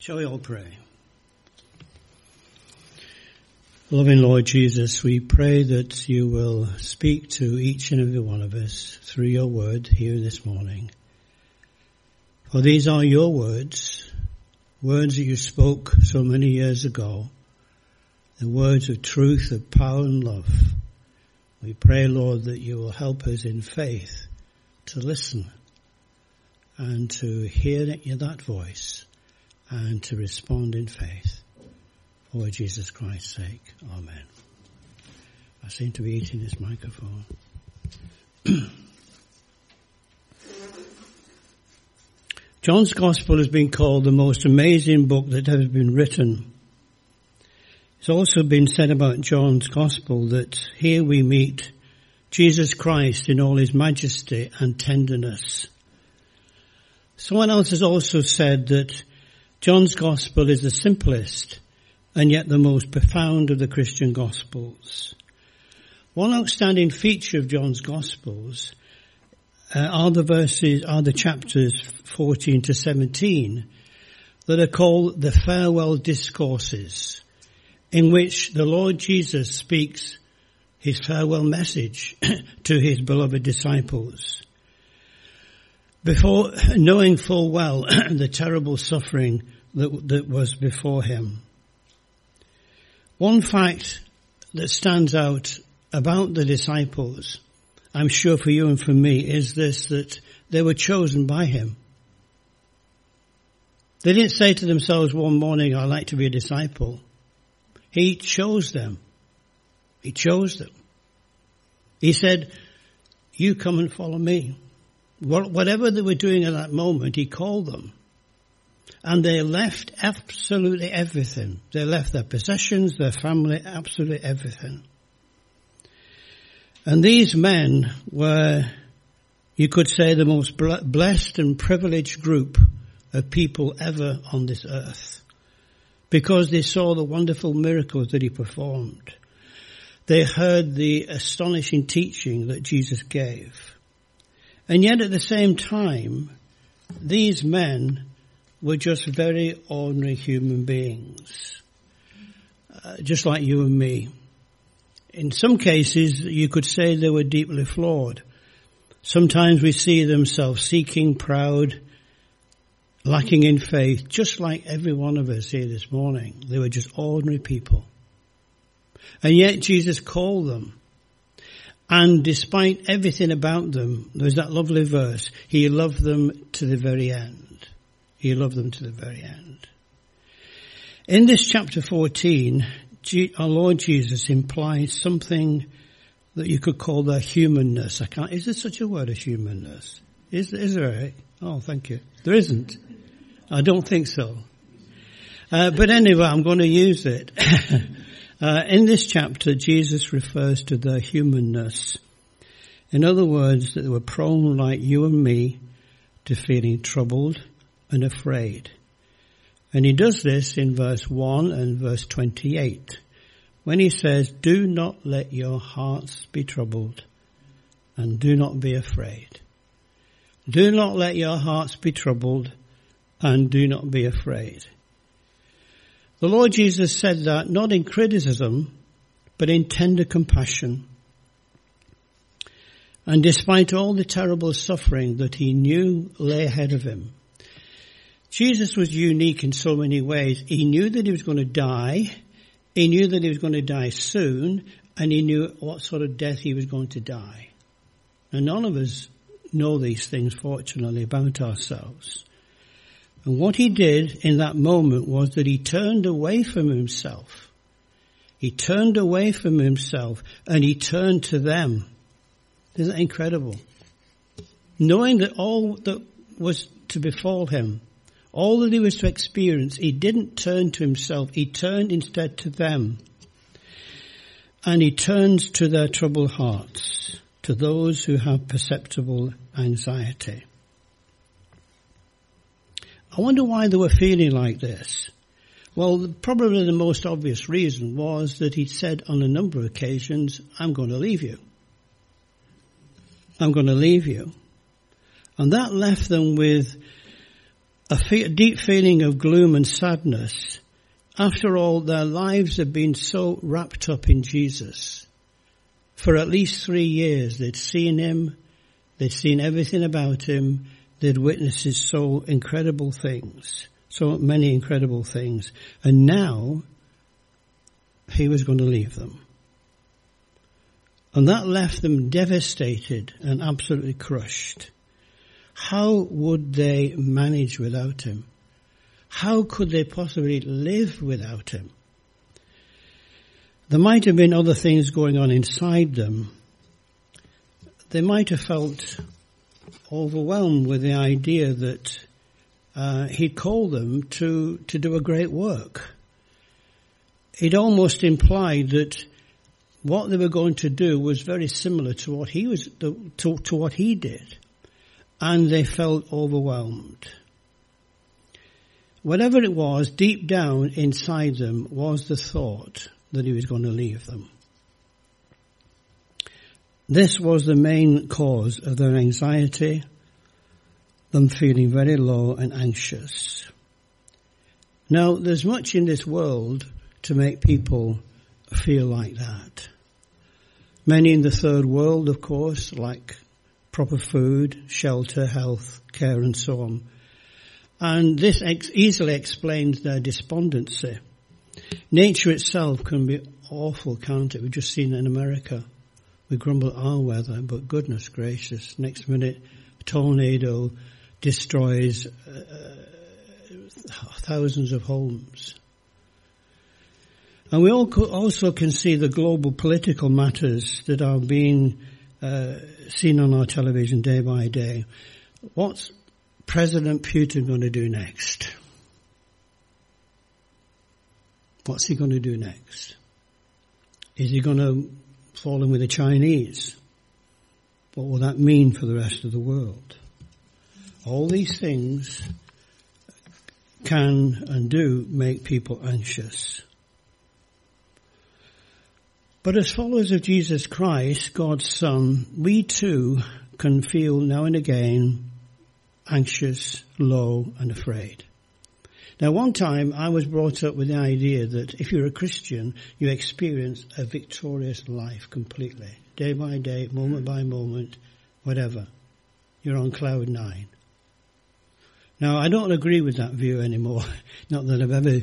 Shall we all pray? Loving Lord Jesus, we pray that you will speak to each and every one of us through your word here this morning. For these are your words, words that you spoke so many years ago, the words of truth, of power and love. We pray, Lord, that you will help us in faith to listen and to hear that voice and to respond in faith for Jesus Christ's sake. Amen. I seem to be eating this microphone. John's Gospel has been called the most amazing book that has been written. It's also been said about John's Gospel that here we meet Jesus Christ in all his majesty and tenderness. Someone else has also said that John's gospel is the simplest and yet the most profound of the Christian gospels. One outstanding feature of John's gospels uh, are the verses, are the chapters 14 to 17 that are called the farewell discourses in which the Lord Jesus speaks his farewell message to his beloved disciples before knowing full well the terrible suffering that, that was before him. One fact that stands out about the disciples, I'm sure for you and for me, is this, that they were chosen by him. They didn't say to themselves one morning, I'd like to be a disciple. He chose them. He chose them. He said, you come and follow me whatever they were doing at that moment, he called them. And they left absolutely everything. They left their possessions, their family, absolutely everything. And these men were, you could say, the most blessed and privileged group of people ever on this earth. Because they saw the wonderful miracles that he performed. They heard the astonishing teaching that Jesus gave. And yet at the same time, these men were just very ordinary human beings. Uh, just like you and me. In some cases, you could say they were deeply flawed. Sometimes we see them self-seeking, proud, lacking in faith, just like every one of us here this morning. They were just ordinary people. And yet Jesus called them and despite everything about them, there's that lovely verse, he loved them to the very end. He loved them to the very end. In this chapter 14, our Lord Jesus implies something that you could call their humanness. I can't, is there such a word as humanness? Is, is there? Oh, thank you. There isn't. I don't think so. Uh, but anyway, I'm going to use it. Uh, in this chapter, Jesus refers to their humanness. In other words, that they were prone like you and me to feeling troubled and afraid. And he does this in verse 1 and verse 28 when he says, do not let your hearts be troubled and do not be afraid. Do not let your hearts be troubled and do not be afraid. The Lord Jesus said that not in criticism, but in tender compassion. And despite all the terrible suffering that he knew lay ahead of him, Jesus was unique in so many ways. He knew that he was going to die. He knew that he was going to die soon and he knew what sort of death he was going to die. And none of us know these things, fortunately, about ourselves. And what he did in that moment was that he turned away from himself. He turned away from himself and he turned to them. Isn't that incredible? Knowing that all that was to befall him, all that he was to experience, he didn't turn to himself. He turned instead to them. And he turns to their troubled hearts, to those who have perceptible anxiety. I wonder why they were feeling like this. Well, probably the most obvious reason was that he'd said on a number of occasions, I'm going to leave you. I'm going to leave you. And that left them with a fe- deep feeling of gloom and sadness. After all, their lives had been so wrapped up in Jesus. For at least three years, they'd seen him, they'd seen everything about him, they'd witnessed so incredible things, so many incredible things, and now he was going to leave them. And that left them devastated and absolutely crushed. How would they manage without him? How could they possibly live without him? There might have been other things going on inside them. They might have felt overwhelmed with the idea that uh, he'd called them to, to do a great work. It almost implied that what they were going to do was very similar to what he was to, to what he did, and they felt overwhelmed. Whatever it was, deep down inside them was the thought that he was going to leave them. This was the main cause of their anxiety, them feeling very low and anxious. Now, there's much in this world to make people feel like that. Many in the third world, of course, like proper food, shelter, health, care and so on. And this ex- easily explains their despondency. Nature itself can be awful, can't it? We've just seen it in America. We grumble at our weather, but goodness gracious, next minute a tornado destroys uh, thousands of homes. And we also can see the global political matters that are being uh, seen on our television day by day. What's President Putin going to do next? What's he going to do next? Is he going to fall in with the Chinese? What will that mean for the rest of the world? All these things can and do make people anxious. But as followers of Jesus Christ, God's Son, we too can feel now and again anxious, low and afraid. Now one time I was brought up with the idea that if you're a Christian, you experience a victorious life completely. Day by day, moment by moment, whatever. You're on cloud nine. Now I don't agree with that view anymore. Not that I've ever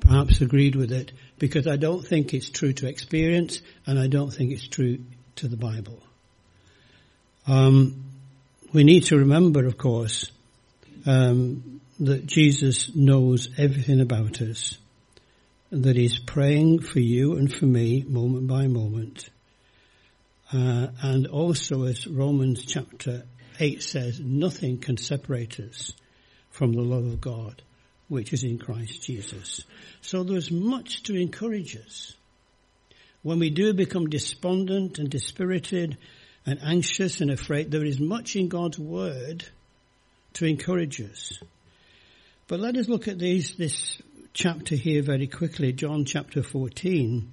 perhaps agreed with it because I don't think it's true to experience and I don't think it's true to the Bible. Um, we need to remember, of course, um, that Jesus knows everything about us, that He's praying for you and for me moment by moment. Uh, and also, as Romans chapter 8 says, nothing can separate us from the love of God which is in Christ Jesus. So there's much to encourage us. When we do become despondent and dispirited and anxious and afraid, there is much in God's word to encourage us. But let us look at these, this chapter here very quickly, John chapter 14,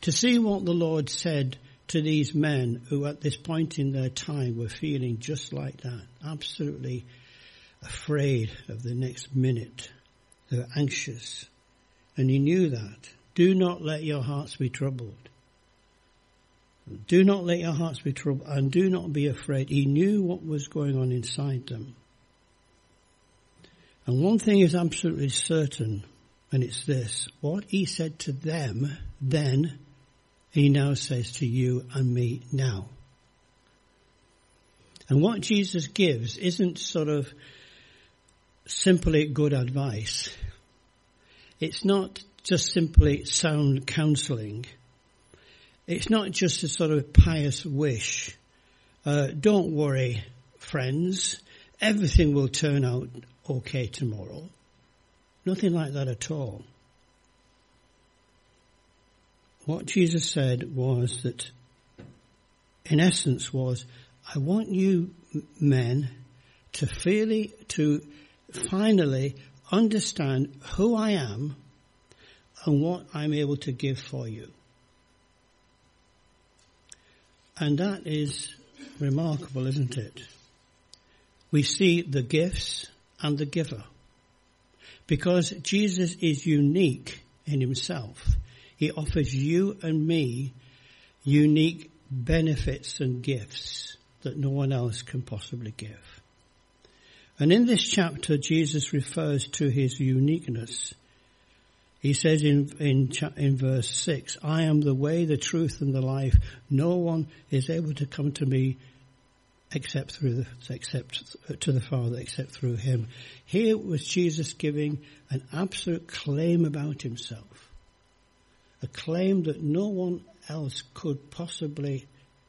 to see what the Lord said to these men who at this point in their time were feeling just like that, absolutely afraid of the next minute. They were anxious. And he knew that. Do not let your hearts be troubled. Do not let your hearts be troubled and do not be afraid. He knew what was going on inside them. And one thing is absolutely certain, and it's this. What he said to them then, he now says to you and me now. And what Jesus gives isn't sort of simply good advice. It's not just simply sound counseling. It's not just a sort of pious wish. Uh, don't worry, friends. Everything will turn out okay tomorrow. Nothing like that at all. What Jesus said was that, in essence, was, I want you men to fairly, to finally understand who I am and what I'm able to give for you. And that is remarkable, isn't it? We see the gifts and the giver. Because Jesus is unique in himself, he offers you and me unique benefits and gifts that no one else can possibly give. And in this chapter, Jesus refers to his uniqueness. He says in, in, in verse 6, I am the way, the truth, and the life. No one is able to come to me except through the, except to the Father, except through him. Here was Jesus giving an absolute claim about himself. A claim that no one else could possibly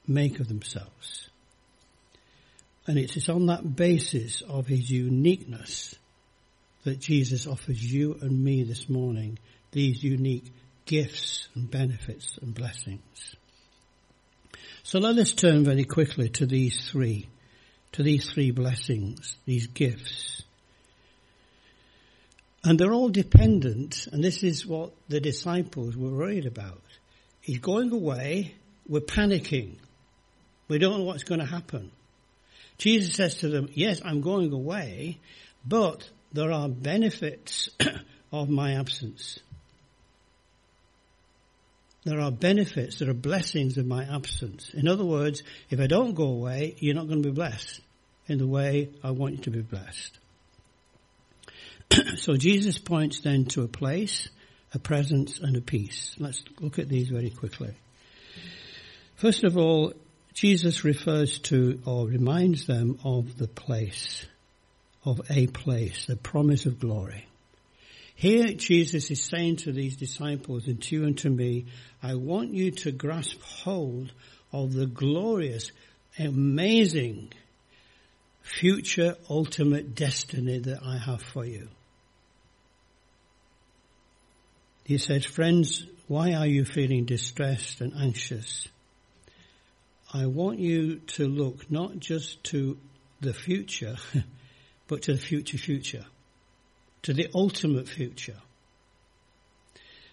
make of themselves. And it is on that basis of his uniqueness that Jesus offers you and me this morning these unique gifts and benefits and blessings. So let us turn very quickly to these three, to these three blessings, these gifts. And they're all dependent, and this is what the disciples were worried about. He's going away, we're panicking. We don't know what's going to happen. Jesus says to them, yes, I'm going away, but there are benefits of my absence. There are benefits, there are blessings of my absence. In other words, if I don't go away, you're not going to be blessed in the way I want you to be blessed. so Jesus points then to a place, a presence and a peace. Let's look at these very quickly. First of all, Jesus refers to or reminds them of the place, of a place, the promise of glory. Here Jesus is saying to these disciples and to you and to me, I want you to grasp hold of the glorious, amazing, future ultimate destiny that I have for you. He says, friends, why are you feeling distressed and anxious? I want you to look not just to the future, but to the future future, to the ultimate future.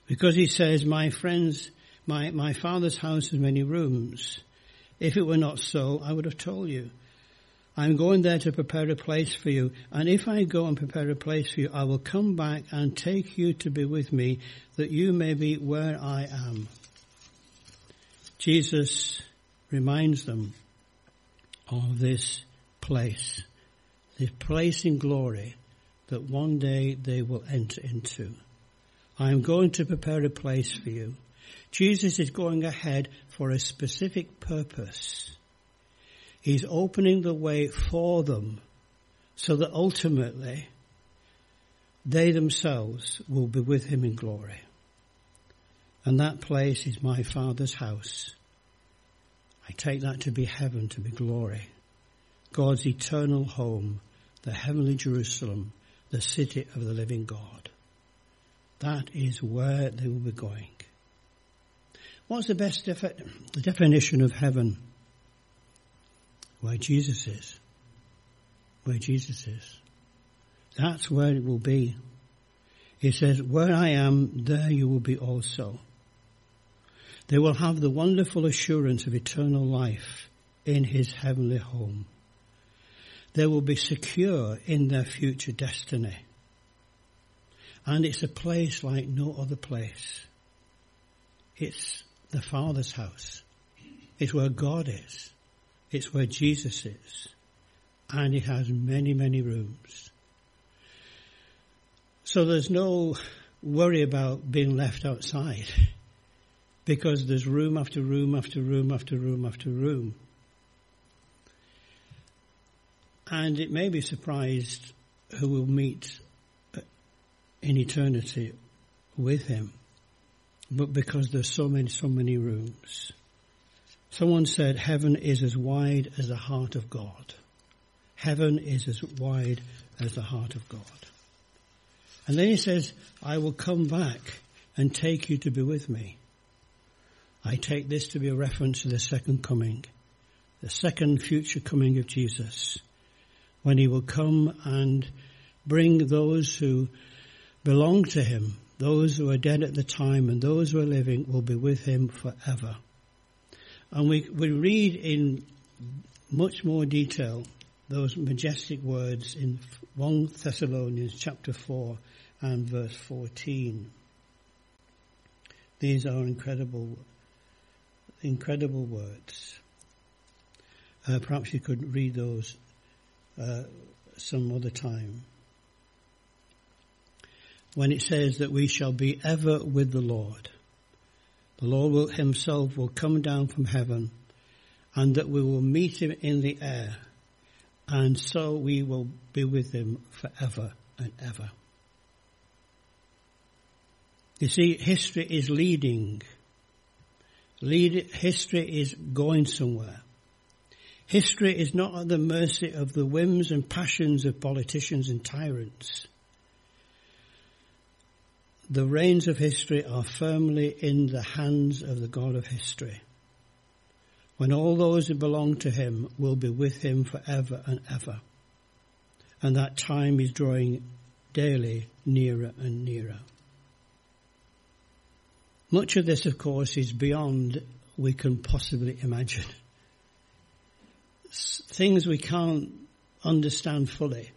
Because he says, my friends, my, my father's house has many rooms. If it were not so, I would have told you. I'm going there to prepare a place for you. And if I go and prepare a place for you, I will come back and take you to be with me that you may be where I am. Jesus reminds them of this place, this place in glory that one day they will enter into. I am going to prepare a place for you. Jesus is going ahead for a specific purpose. He's opening the way for them so that ultimately they themselves will be with him in glory. And that place is my Father's house I take that to be heaven, to be glory. God's eternal home, the heavenly Jerusalem, the city of the living God. That is where they will be going. What's the best defi- the definition of heaven? Where Jesus is. Where Jesus is. That's where it will be. He says, where I am, there you will be also. They will have the wonderful assurance of eternal life in his heavenly home. They will be secure in their future destiny. And it's a place like no other place. It's the Father's house. It's where God is. It's where Jesus is. And it has many, many rooms. So there's no worry about being left outside because there's room after room after room after room after room. And it may be surprised who will meet in eternity with him, but because there's so many, so many rooms. Someone said heaven is as wide as the heart of God. Heaven is as wide as the heart of God. And then he says, I will come back and take you to be with me. I take this to be a reference to the second coming, the second future coming of Jesus, when he will come and bring those who belong to him, those who are dead at the time and those who are living will be with him forever. And we, we read in much more detail those majestic words in 1 Thessalonians chapter 4 and verse 14. These are incredible, incredible words. Uh, perhaps you could read those uh, some other time. When it says that we shall be ever with the Lord, the Lord will, himself will come down from heaven and that we will meet him in the air and so we will be with him forever and ever. You see, history is leading. Lead, history is going somewhere. History is not at the mercy of the whims and passions of politicians and tyrants. The reins of history are firmly in the hands of the God of history. When all those who belong to him will be with him forever and ever. And that time is drawing daily nearer and nearer. Much of this, of course, is beyond we can possibly imagine things we can't understand fully.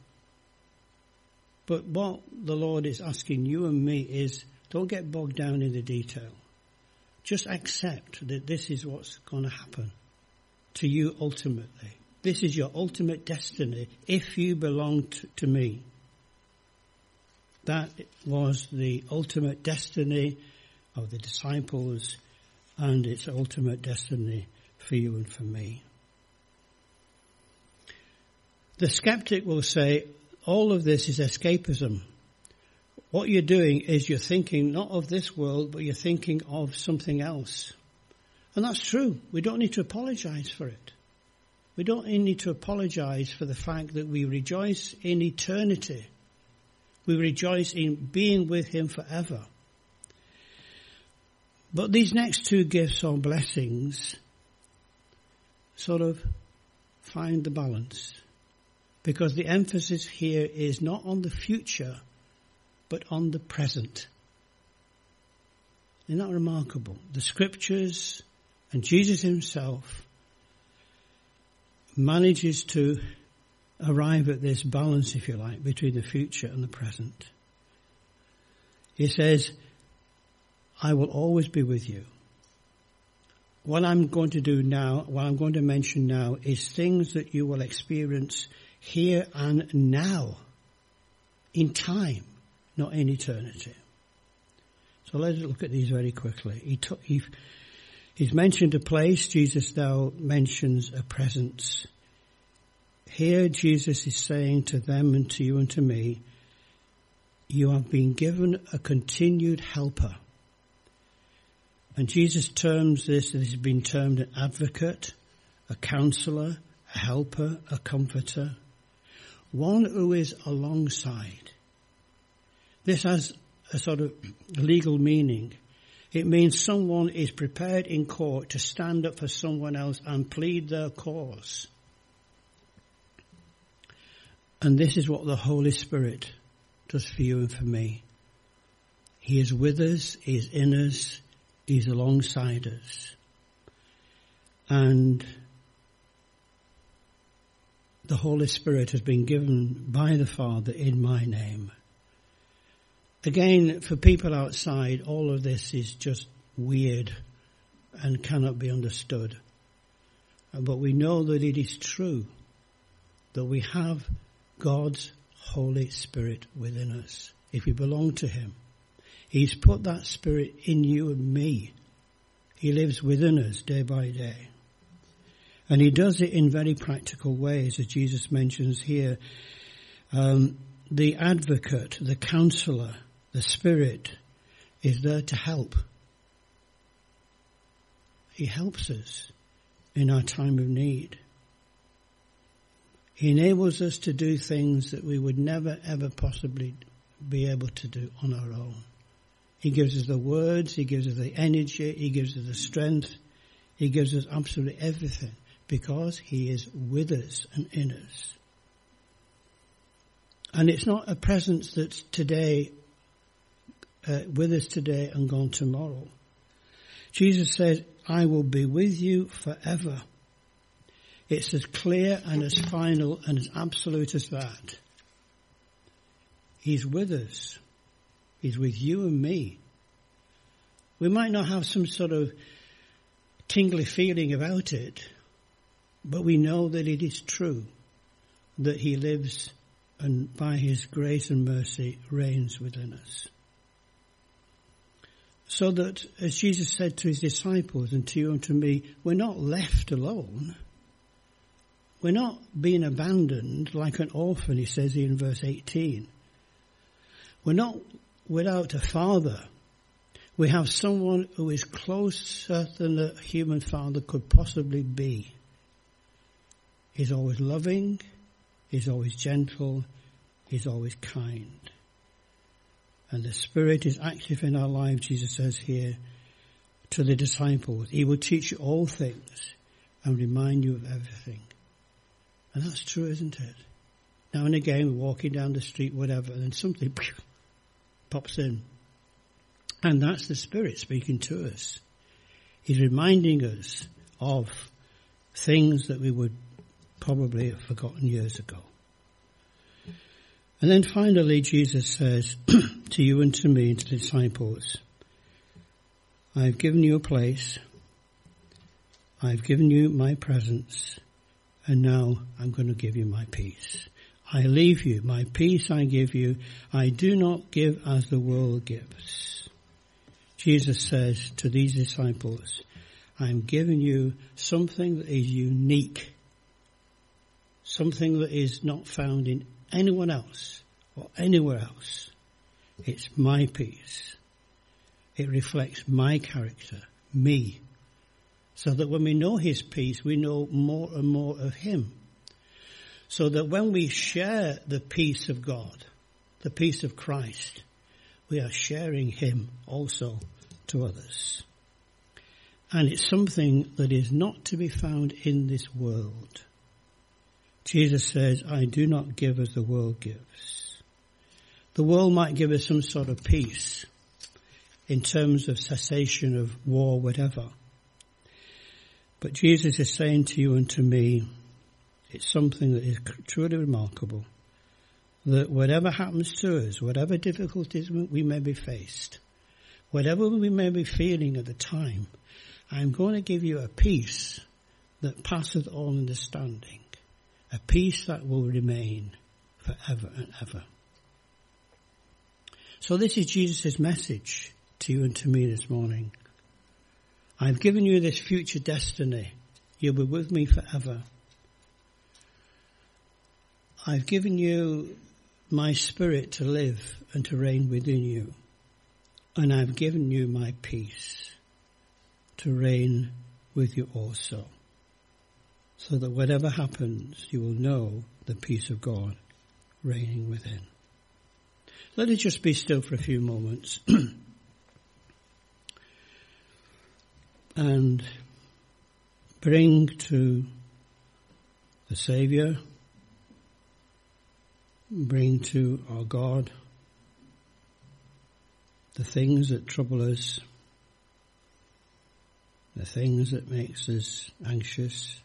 But what the Lord is asking you and me is don't get bogged down in the detail. Just accept that this is what's going to happen to you ultimately. This is your ultimate destiny if you belong to, to me. That was the ultimate destiny of the disciples and its ultimate destiny for you and for me. The skeptic will say, all of this is escapism. What you're doing is you're thinking not of this world, but you're thinking of something else. And that's true. We don't need to apologize for it. We don't need to apologize for the fact that we rejoice in eternity. We rejoice in being with Him forever. But these next two gifts or blessings sort of find the balance because the emphasis here is not on the future, but on the present. Isn't that remarkable? The scriptures and Jesus himself manages to arrive at this balance, if you like, between the future and the present. He says, I will always be with you. What I'm going to do now, what I'm going to mention now, is things that you will experience here and now, in time, not in eternity. So let's look at these very quickly. He he, he's mentioned a place, Jesus now mentions a presence. Here Jesus is saying to them and to you and to me, you have been given a continued helper. And Jesus terms this, this has been termed an advocate, a counselor, a helper, a comforter one who is alongside. This has a sort of legal meaning. It means someone is prepared in court to stand up for someone else and plead their cause. And this is what the Holy Spirit does for you and for me. He is with us, He is in us, He's alongside us. And the Holy Spirit has been given by the Father in my name. Again, for people outside, all of this is just weird and cannot be understood. But we know that it is true that we have God's Holy Spirit within us if we belong to Him. He's put that Spirit in you and me. He lives within us day by day. And he does it in very practical ways, as Jesus mentions here. Um, the advocate, the counselor, the spirit is there to help. He helps us in our time of need. He enables us to do things that we would never ever possibly be able to do on our own. He gives us the words, He gives us the energy, He gives us the strength, He gives us absolutely everything because he is with us and in us. And it's not a presence that's today, uh, with us today and gone tomorrow. Jesus said, I will be with you forever. It's as clear and as final and as absolute as that. He's with us. He's with you and me. We might not have some sort of tingly feeling about it, but we know that it is true, that He lives and by His grace and mercy reigns within us. So that, as Jesus said to His disciples and to you and to me, we're not left alone. We're not being abandoned like an orphan, he says in verse 18. We're not without a father. We have someone who is closer than a human father could possibly be. He's always loving, he's always gentle, he's always kind. And the Spirit is active in our lives, Jesus says here to the disciples. He will teach you all things and remind you of everything. And that's true, isn't it? Now and again, we're walking down the street, whatever, and then something pops in. And that's the Spirit speaking to us. He's reminding us of things that we would probably have forgotten years ago. And then finally, Jesus says to you and to me and to the disciples, I've given you a place. I've given you my presence. And now I'm going to give you my peace. I leave you, my peace I give you. I do not give as the world gives. Jesus says to these disciples, I'm giving you something that is unique. Something that is not found in anyone else or anywhere else. It's my peace. It reflects my character, me. So that when we know His peace, we know more and more of Him so that when we share the peace of God, the peace of Christ, we are sharing Him also to others. And it's something that is not to be found in this world. Jesus says, I do not give as the world gives. The world might give us some sort of peace in terms of cessation of war, whatever. But Jesus is saying to you and to me, it's something that is truly remarkable. That whatever happens to us, whatever difficulties we may be faced, whatever we may be feeling at the time, I'm going to give you a peace that passeth all understanding. A peace that will remain forever and ever. So this is Jesus' message to you and to me this morning. I've given you this future destiny. You'll be with me forever. I've given you my spirit to live and to reign within you. And I've given you my peace to reign with you also. So that whatever happens, you will know the peace of God reigning within. Let us just be still for a few moments. and bring to the Saviour bring to our God the things that trouble us, the things that makes us anxious,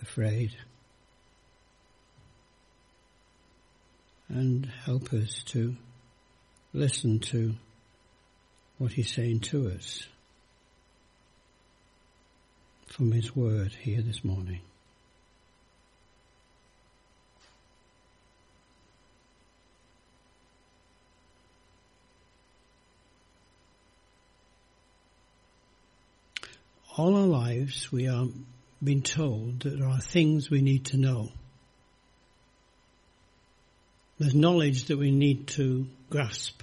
afraid, and help us to listen to what he's saying to us from his word here this morning. All our lives we are being told that there are things we need to know. There's knowledge that we need to grasp.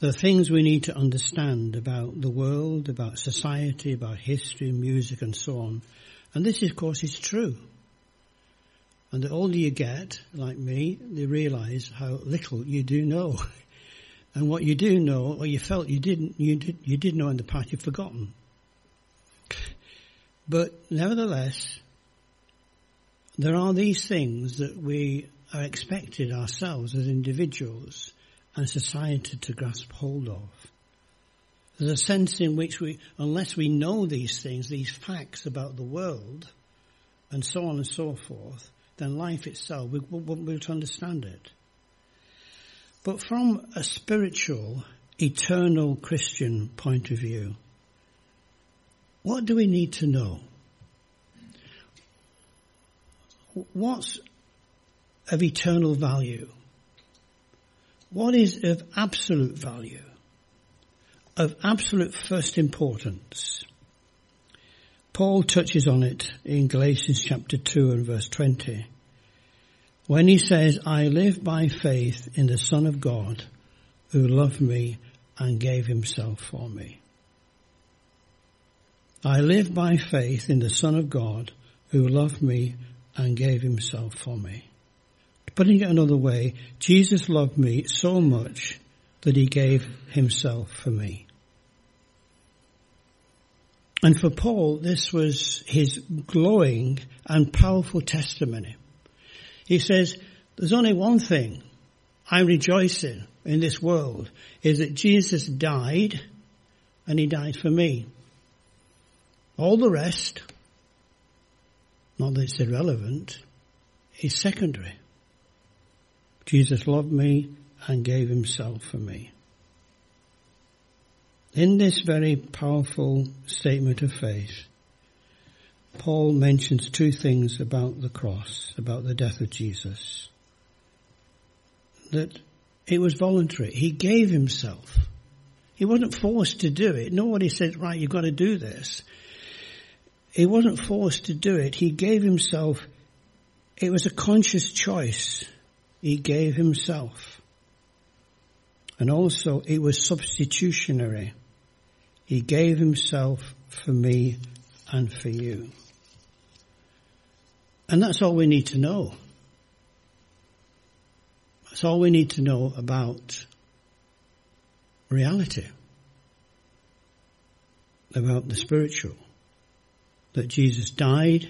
There are things we need to understand about the world, about society, about history, music and so on. And this of course is true. And the older you get, like me, you realize how little you do know. and what you do know, or you felt you didn't, you did, you did know in the past, you've forgotten. But nevertheless, there are these things that we are expected ourselves as individuals and society to grasp hold of. There's a sense in which we, unless we know these things, these facts about the world, and so on and so forth, then life itself, we wouldn't be able to understand it. But from a spiritual, eternal Christian point of view, what do we need to know? What's of eternal value? What is of absolute value? Of absolute first importance? Paul touches on it in Galatians chapter 2 and verse 20 when he says, I live by faith in the Son of God who loved me and gave himself for me. I live by faith in the Son of God who loved me and gave himself for me. Putting it another way, Jesus loved me so much that he gave himself for me. And for Paul, this was his glowing and powerful testimony. He says, there's only one thing I rejoice in in this world is that Jesus died and he died for me. All the rest, not that it's irrelevant, is secondary. Jesus loved me and gave himself for me. In this very powerful statement of faith, Paul mentions two things about the cross, about the death of Jesus. That it was voluntary. He gave himself. He wasn't forced to do it. Nobody said, right, you've got to do this. He wasn't forced to do it. He gave himself. It was a conscious choice. He gave himself. And also it was substitutionary. He gave himself for me and for you. And that's all we need to know. That's all we need to know about reality, about the spiritual, that Jesus died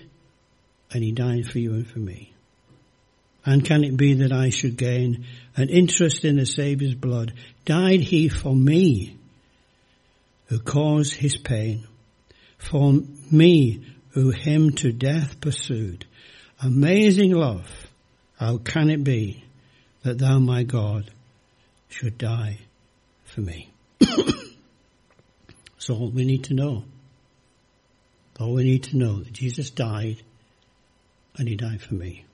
and he died for you and for me. And can it be that I should gain an interest in the Saviour's blood? Died he for me, who caused his pain, for me, who him to death pursued. Amazing love, how can it be that thou, my God, should die for me? That's all we need to know. All we need to know that Jesus died and he died for me.